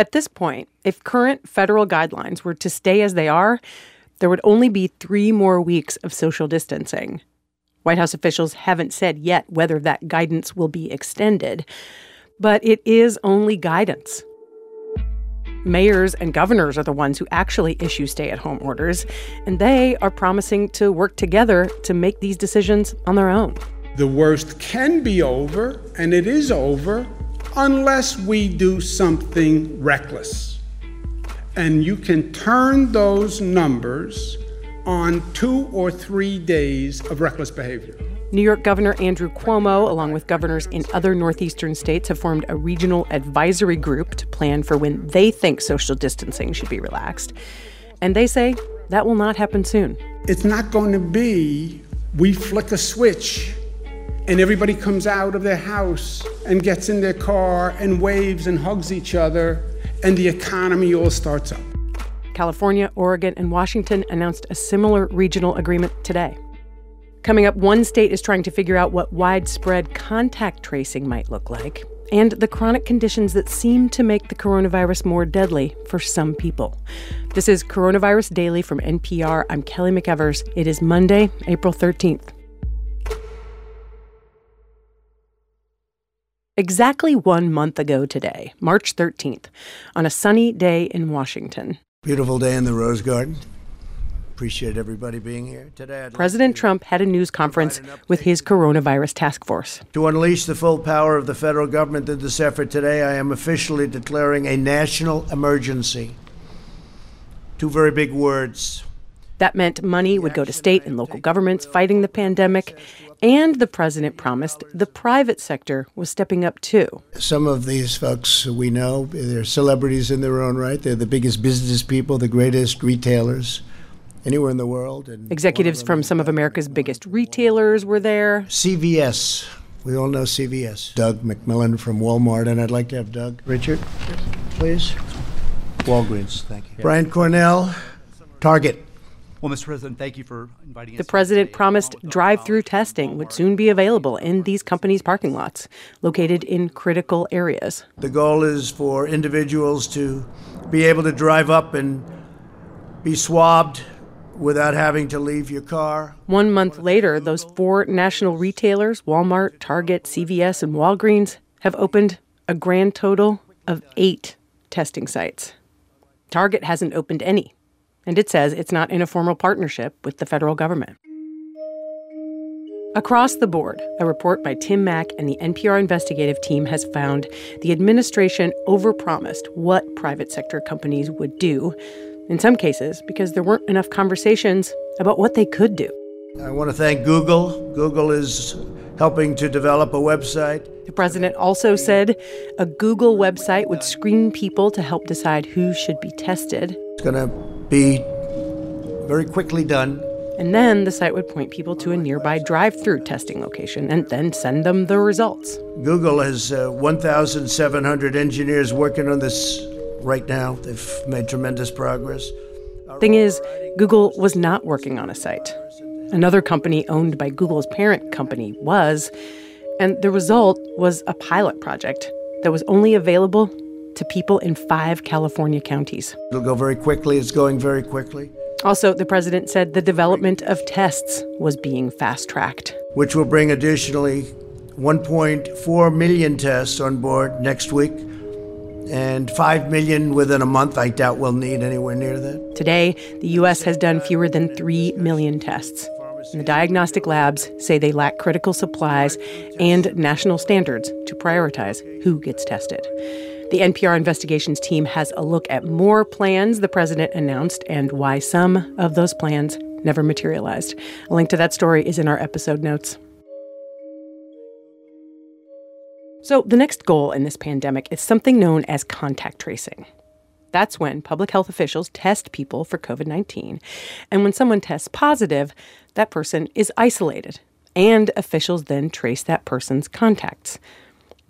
At this point, if current federal guidelines were to stay as they are, there would only be three more weeks of social distancing. White House officials haven't said yet whether that guidance will be extended, but it is only guidance. Mayors and governors are the ones who actually issue stay at home orders, and they are promising to work together to make these decisions on their own. The worst can be over, and it is over, unless we do something reckless. And you can turn those numbers on two or three days of reckless behavior. New York Governor Andrew Cuomo, along with governors in other northeastern states, have formed a regional advisory group to plan for when they think social distancing should be relaxed. And they say that will not happen soon. It's not going to be we flick a switch and everybody comes out of their house and gets in their car and waves and hugs each other and the economy all starts up. California, Oregon, and Washington announced a similar regional agreement today. Coming up, one state is trying to figure out what widespread contact tracing might look like and the chronic conditions that seem to make the coronavirus more deadly for some people. This is Coronavirus Daily from NPR. I'm Kelly McEvers. It is Monday, April 13th. Exactly one month ago today, March 13th, on a sunny day in Washington. Beautiful day in the Rose Garden. Appreciate everybody being here today. I'd President like Trump had a news conference with his coronavirus task force. To unleash the full power of the federal government in this effort today, I am officially declaring a national emergency. Two very big words. That meant money would go to state and local governments fighting the pandemic, and the president promised the private sector was stepping up too. Some of these folks we know, they're celebrities in their own right. They're the biggest business people, the greatest retailers anywhere in the world. And Executives from some of America's biggest retailers were there. CVS. We all know CVS. Doug McMillon from Walmart, and I'd like to have Doug. Richard, please. Walgreens, thank you. Brian Cornell, Target. Well, Mr. President, thank you for inviting us. The president promised drive through testing would soon be available in these companies' parking lots, located in critical areas. The goal is for individuals to be able to drive up and be swabbed without having to leave your car. One month later, those four national retailers Walmart, Target, CVS, and Walgreens have opened a grand total of eight testing sites. Target hasn't opened any, and it says it's not in a formal partnership with the federal government. Across the board, a report by Tim Mak and the NPR investigative team has found the administration overpromised what private sector companies would do in some cases because there weren't enough conversations about what they could do. I want to thank Google. Google is helping to develop a website. The president also said a Google website would screen people to help decide who should be tested. It's going to be very quickly done. And then the site would point people to a nearby drive through testing location and then send them the results. Google has uh, 1,700 engineers working on this right now. They've made tremendous progress. Thing is, Google was not working on a site. Another company owned by Google's parent company was, and the result was a pilot project that was only available to people in five California counties. It'll go very quickly. It's going very quickly. Also, the president said the development of tests was being fast tracked, which will bring additionally 1.4 million tests on board next week and 5 million within a month. I doubt we'll need anywhere near that. Today, the U.S. has done fewer than 3 million tests. And the diagnostic labs say they lack critical supplies and national standards to prioritize who gets tested. The NPR investigations team has a look at more plans the president announced and why some of those plans never materialized. A link to that story is in our episode notes. So, the next goal in this pandemic is something known as contact tracing. That's when public health officials test people for COVID 19. And when someone tests positive, that person is isolated. And officials then trace that person's contacts.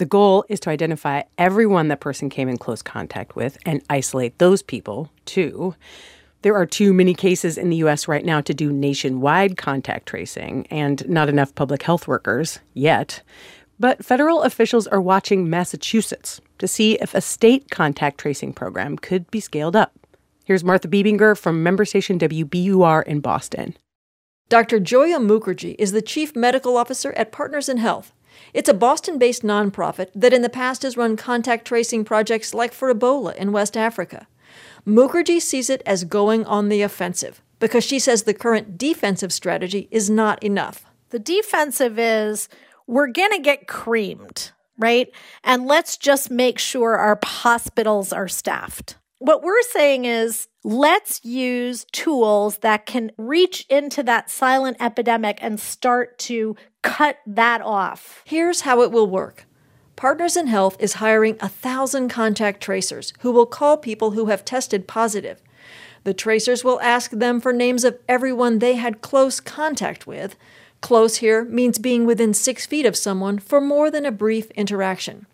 The goal is to identify everyone that person came in close contact with and isolate those people, too. There are too many cases in the U.S. right now to do nationwide contact tracing, and not enough public health workers yet. But federal officials are watching Massachusetts to see if a state contact tracing program could be scaled up. Here's Martha Bebinger from member station WBUR in Boston. Dr. Joia Mukherjee is the chief medical officer at Partners in Health. It's a Boston based nonprofit that in the past has run contact tracing projects like for Ebola in West Africa. Mukherjee sees it as going on the offensive because she says the current defensive strategy is not enough. The defensive is we're going to get creamed, right? And let's just make sure our hospitals are staffed. What we're saying is let's use tools that can reach into that silent epidemic and start to cut that off. Here's how it will work. Partners in Health is hiring a thousand contact tracers who will call people who have tested positive. The tracers will ask them for names of everyone they had close contact with. Close here means being within six feet of someone for more than a brief interaction.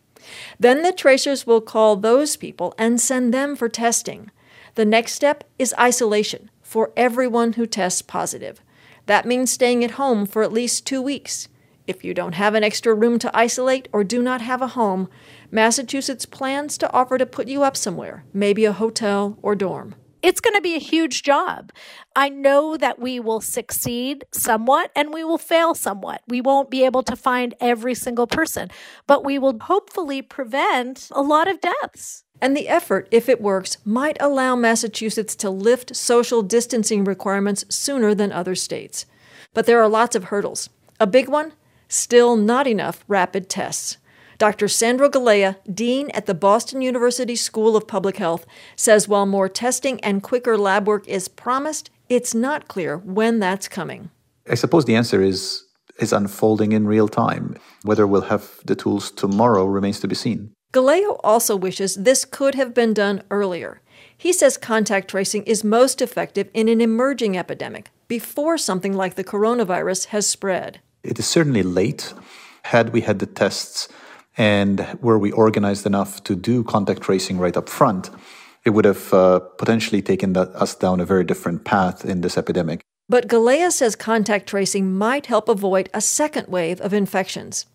Then the tracers will call those people and send them for testing. The next step is isolation for everyone who tests positive. That means staying at home for at least two weeks. If you don't have an extra room to isolate or do not have a home, Massachusetts plans to offer to put you up somewhere, maybe a hotel or dorm. It's going to be a huge job. I know that we will succeed somewhat and we will fail somewhat. We won't be able to find every single person, but we will hopefully prevent a lot of deaths. And the effort, if it works, might allow Massachusetts to lift social distancing requirements sooner than other states. But there are lots of hurdles. A big one Still not enough rapid tests. Dr. Sandro Galea, Dean at the Boston University School of Public Health, says while more testing and quicker lab work is promised, it's not clear when that's coming. I suppose the answer is is unfolding in real time. Whether we'll have the tools tomorrow remains to be seen. Galea also wishes this could have been done earlier. He says contact tracing is most effective in an emerging epidemic, before something like the coronavirus has spread. It is certainly late. Had we had the tests and were we organized enough to do contact tracing right up front, it would have uh, potentially taken us down a very different path in this epidemic. But Galea says contact tracing might help avoid a second wave of infections.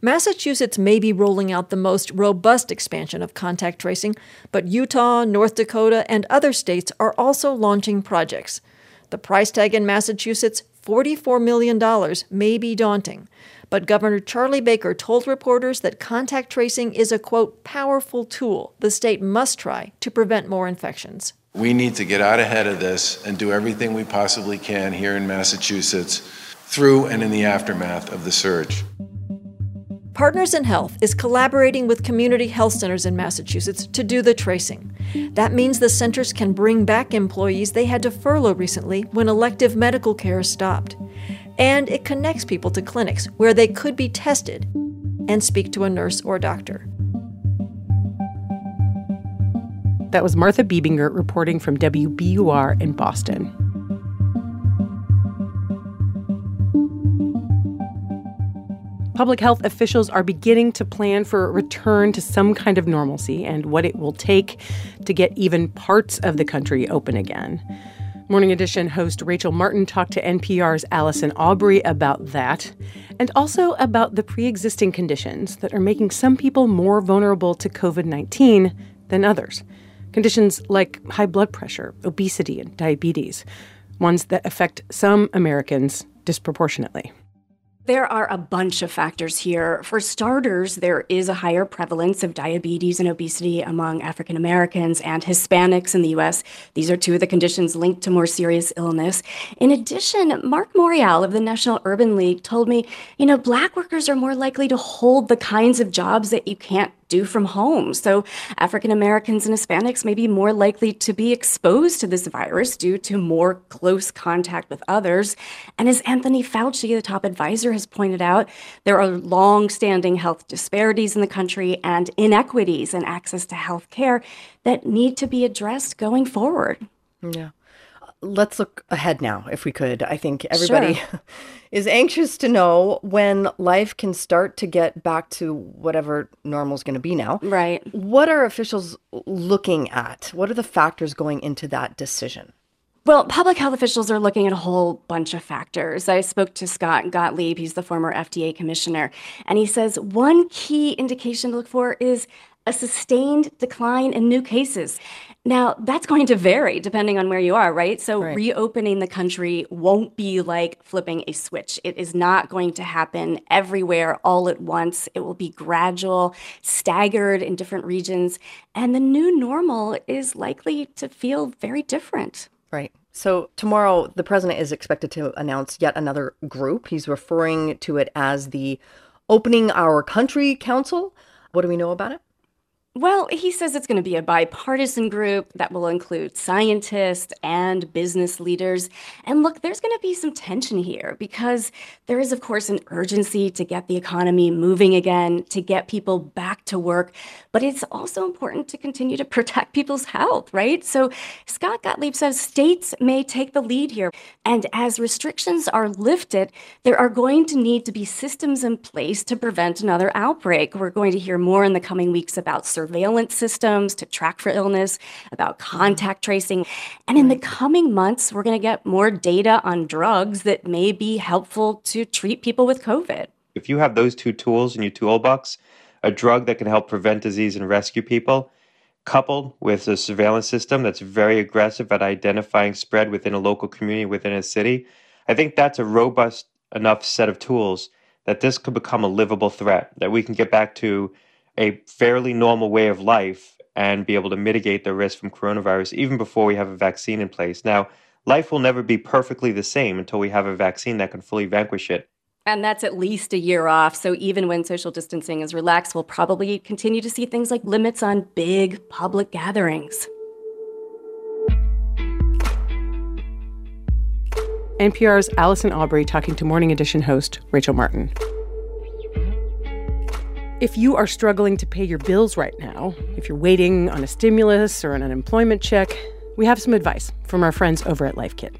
Massachusetts may be rolling out the most robust expansion of contact tracing, but Utah, North Dakota, and other states are also launching projects. The price tag in Massachusetts $44 million may be daunting, but Governor Charlie Baker told reporters that contact tracing is a quote, powerful tool the state must try to prevent more infections. We need to get out ahead of this and do everything we possibly can here in Massachusetts through and in the aftermath of the surge. Partners in Health is collaborating with community health centers in Massachusetts to do the tracing. That means the centers can bring back employees they had to furlough recently when elective medical care stopped. And it connects people to clinics where they could be tested and speak to a nurse or doctor. That was Martha Bebinger reporting from WBUR in Boston. Public health officials are beginning to plan for a return to some kind of normalcy and what it will take to get even parts of the country open again. Morning Edition host Rachel Martin talked to NPR's Allison Aubrey about that and also about the pre existing conditions that are making some people more vulnerable to COVID 19 than others. Conditions like high blood pressure, obesity, and diabetes, ones that affect some Americans disproportionately. There are a bunch of factors here. For starters, there is a higher prevalence of diabetes and obesity among African Americans and Hispanics in the US. These are two of the conditions linked to more serious illness. In addition, Mark Morial of the National Urban League told me, you know, black workers are more likely to hold the kinds of jobs that you can't do from home. So African Americans and Hispanics may be more likely to be exposed to this virus due to more close contact with others. And as Anthony Fauci, the top advisor, has pointed out, there are long-standing health disparities in the country and inequities in access to health care that need to be addressed going forward. Yeah let's look ahead now, if we could. I think everybody sure. is anxious to know when life can start to get back to whatever normal is going to be now. Right. What are officials looking at? What are the factors going into that decision? Well, public health officials are looking at a whole bunch of factors. I spoke to Scott Gottlieb, he's the former FDA commissioner, and he says one key indication to look for is a sustained decline in new cases. Now, that's going to vary depending on where you are, right? So, right. reopening the country won't be like flipping a switch. It is not going to happen everywhere all at once. It will be gradual, staggered in different regions. And the new normal is likely to feel very different. Right. So, tomorrow, the president is expected to announce yet another group. He's referring to it as the Opening Our Country Council. What do we know about it? Well, he says it's going to be a bipartisan group that will include scientists and business leaders. And look, there's going to be some tension here because there is, of course, an urgency to get the economy moving again, to get people back to work. But it's also important to continue to protect people's health, right? So Scott Gottlieb says states may take the lead here. And as restrictions are lifted, there are going to need to be systems in place to prevent another outbreak. We're going to hear more in the coming weeks about surveillance systems to track for illness, about mm-hmm. contact tracing. And in the coming months, we're going to get more data on drugs that may be helpful to treat people with COVID. If you have those two tools in your toolbox, a drug that can help prevent disease and rescue people, coupled with a surveillance system that's very aggressive at identifying spread within a local community, within a city, I think that's a robust enough set of tools that this could become a livable threat, that we can get back to a fairly normal way of life and be able to mitigate the risk from coronavirus even before we have a vaccine in place. Now, life will never be perfectly the same until we have a vaccine that can fully vanquish it. And that's at least a year off. So even when social distancing is relaxed, we'll probably continue to see things like limits on big public gatherings. NPR's Allison Aubrey talking to Morning Edition host Rachel Martin. If you are struggling to pay your bills right now, if you're waiting on a stimulus or an unemployment check, we have some advice from our friends over at Life Kit.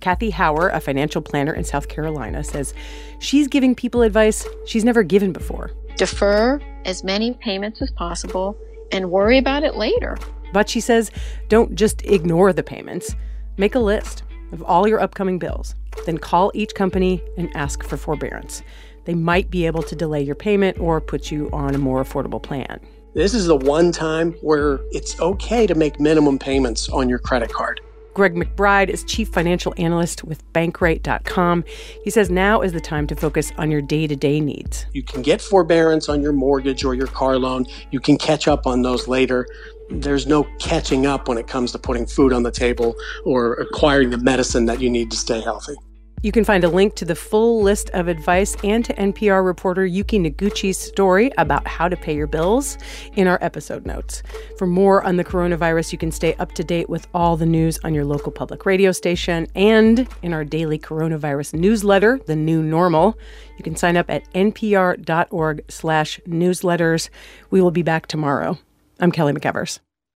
Kathy Hauer, a financial planner in South Carolina, says she's giving people advice she's never given before. Defer as many payments as possible and worry about it later. But she says don't just ignore the payments. Make a list of all your upcoming bills. Then call each company and ask for forbearance they might be able to delay your payment or put you on a more affordable plan. This is the one time where it's okay to make minimum payments on your credit card. Greg McBride is chief financial analyst with Bankrate.com. He says now is the time to focus on your day to day needs. You can get forbearance on your mortgage or your car loan. You can catch up on those later. There's no catching up when it comes to putting food on the table or acquiring the medicine that you need to stay healthy. You can find a link to the full list of advice and to NPR reporter Yuki Noguchi's story about how to pay your bills in our episode notes. For more on the coronavirus, you can stay up to date with all the news on your local public radio station and in our daily coronavirus newsletter, The New Normal. You can sign up at npr.org slash newsletters. We will be back tomorrow. I'm Kelly McEvers.